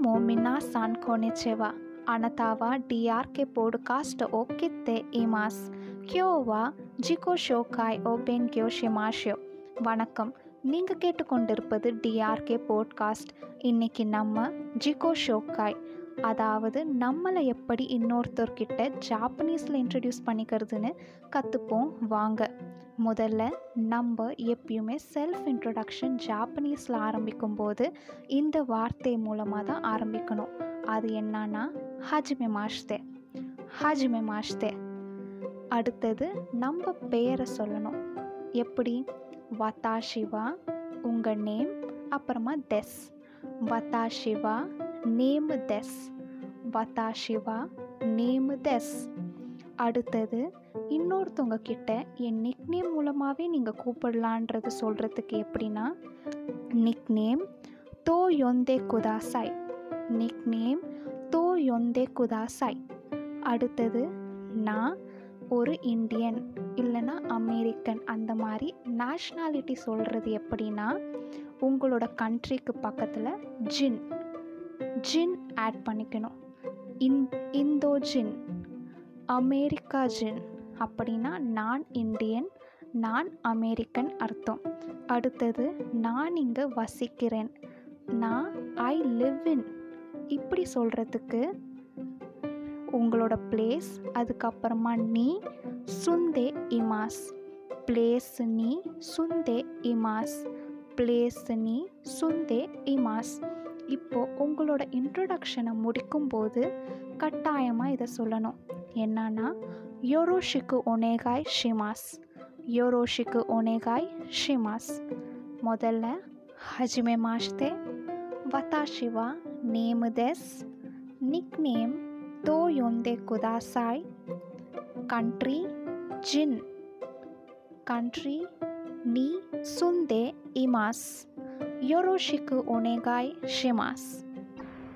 san konnichiwa. Anata wa DRK podcast ઓ kitte ઇમાસ ક્યોવા ஜிகோ ஷோகாய் ஓபேன் கியோ benkyou shimashou. வணக்கம். நீங்கள் கேட்டுக்கொண்டிருப்பது டிஆர்கே போட்காஸ்ட். இன்னைக்கு நம்ம ஜிகோ ஷோக்காய் அதாவது நம்மளை எப்படி இன்னொருத்தர்கிட்ட ஜாப்பனீஸில் இன்ட்ரடியூஸ் பண்ணிக்கிறதுன்னு கற்றுப்போம் வாங்க. முதல்ல நம்ம எப்பயுமே செல்ஃப் இன்ட்ரடக்ஷன் ஜாப்பனீஸில் ஆரம்பிக்கும் போது இந்த வார்த்தை மூலமாக தான் ஆரம்பிக்கணும். அது என்னன்னா ஹஜ்மே மாஷ்தே ஹஜ்மே மாஷ்தே அடுத்தது நம்ம பெயரை சொல்லணும். எப்படி? வத்தாஷிவா உங்கள் நேம் அப்புறமா தெஸ் வத்தாஷிவா நேமு தெஸ் வத்தாஷிவா நேமு தெஸ் அடுத்தது இன்னொருத்தவங்க கிட்ட என் நிக் நேம் மூலமாகவே நீங்கள் கூப்பிடலான்றது சொல்கிறதுக்கு எப்படின்னா நிக் நேம் தோ யொந்தே குதாசாய் நிக் நேம் தோ யொந்தே குதாசாய் அடுத்தது நான் ஒரு இந்தியன் இல்லைன்னா அமெரிக்கன் அந்த மாதிரி நேஷ்னாலிட்டி சொல்கிறது எப்படின்னா உங்களோட கண்ட்ரிக்கு பக்கத்தில் ஜின் ஜின் ஆட் பண்ணிக்கணும். இன் இந்தோ ஜின் அமெரிக்கா ஜின் அப்படின்னா நான் இந்தியன் நான் அமெரிக்கன் அர்த்தம். அடுத்தது நான் இங்கே வசிக்கிறேன். நான் ஐ லிவ் இன். இப்படி சொல்கிறதுக்கு உங்களோட பிளேஸ் அதுக்கப்புறமா நீ சுந்தே இமாஸ். பிளேஸ் நீ சுந்தே இமாஸ். பிளேஸ் நீ சுந்தே இமாஸ். இப்போது உங்களோட இன்ட்ரொடக்ஷனை முடிக்கும்போது கட்டாயமாக இதை சொல்லணும். என்னன்னா யோரோஷிக்கு ஒனேகாய் ஷிமாஸ். யோரோஷிக்கு ஒனேகாய் ஷிமாஸ். முதல்ல ஹஜ்மே மாஷ்தே வத்தாஷிவா நேமு தெஸ் நிக் நேம் தோ யொந்தே குதாசாய் கண்ட்ரி ஜின். கண்ட்ரி நீ சுந்தே இமாஸ். யோரோஷிக்கு ஒனேகாய் ஷிமாஸ்.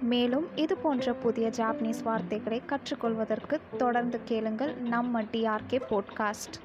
மேலும் இது போன்ற புதிய ஜாப்பனீஸ் வார்த்தைகளை கற்றுக்கொள்வதற்கு தொடர்ந்து கேளுங்கள் நம்ம டிஆர்கே போட்காஸ்ட்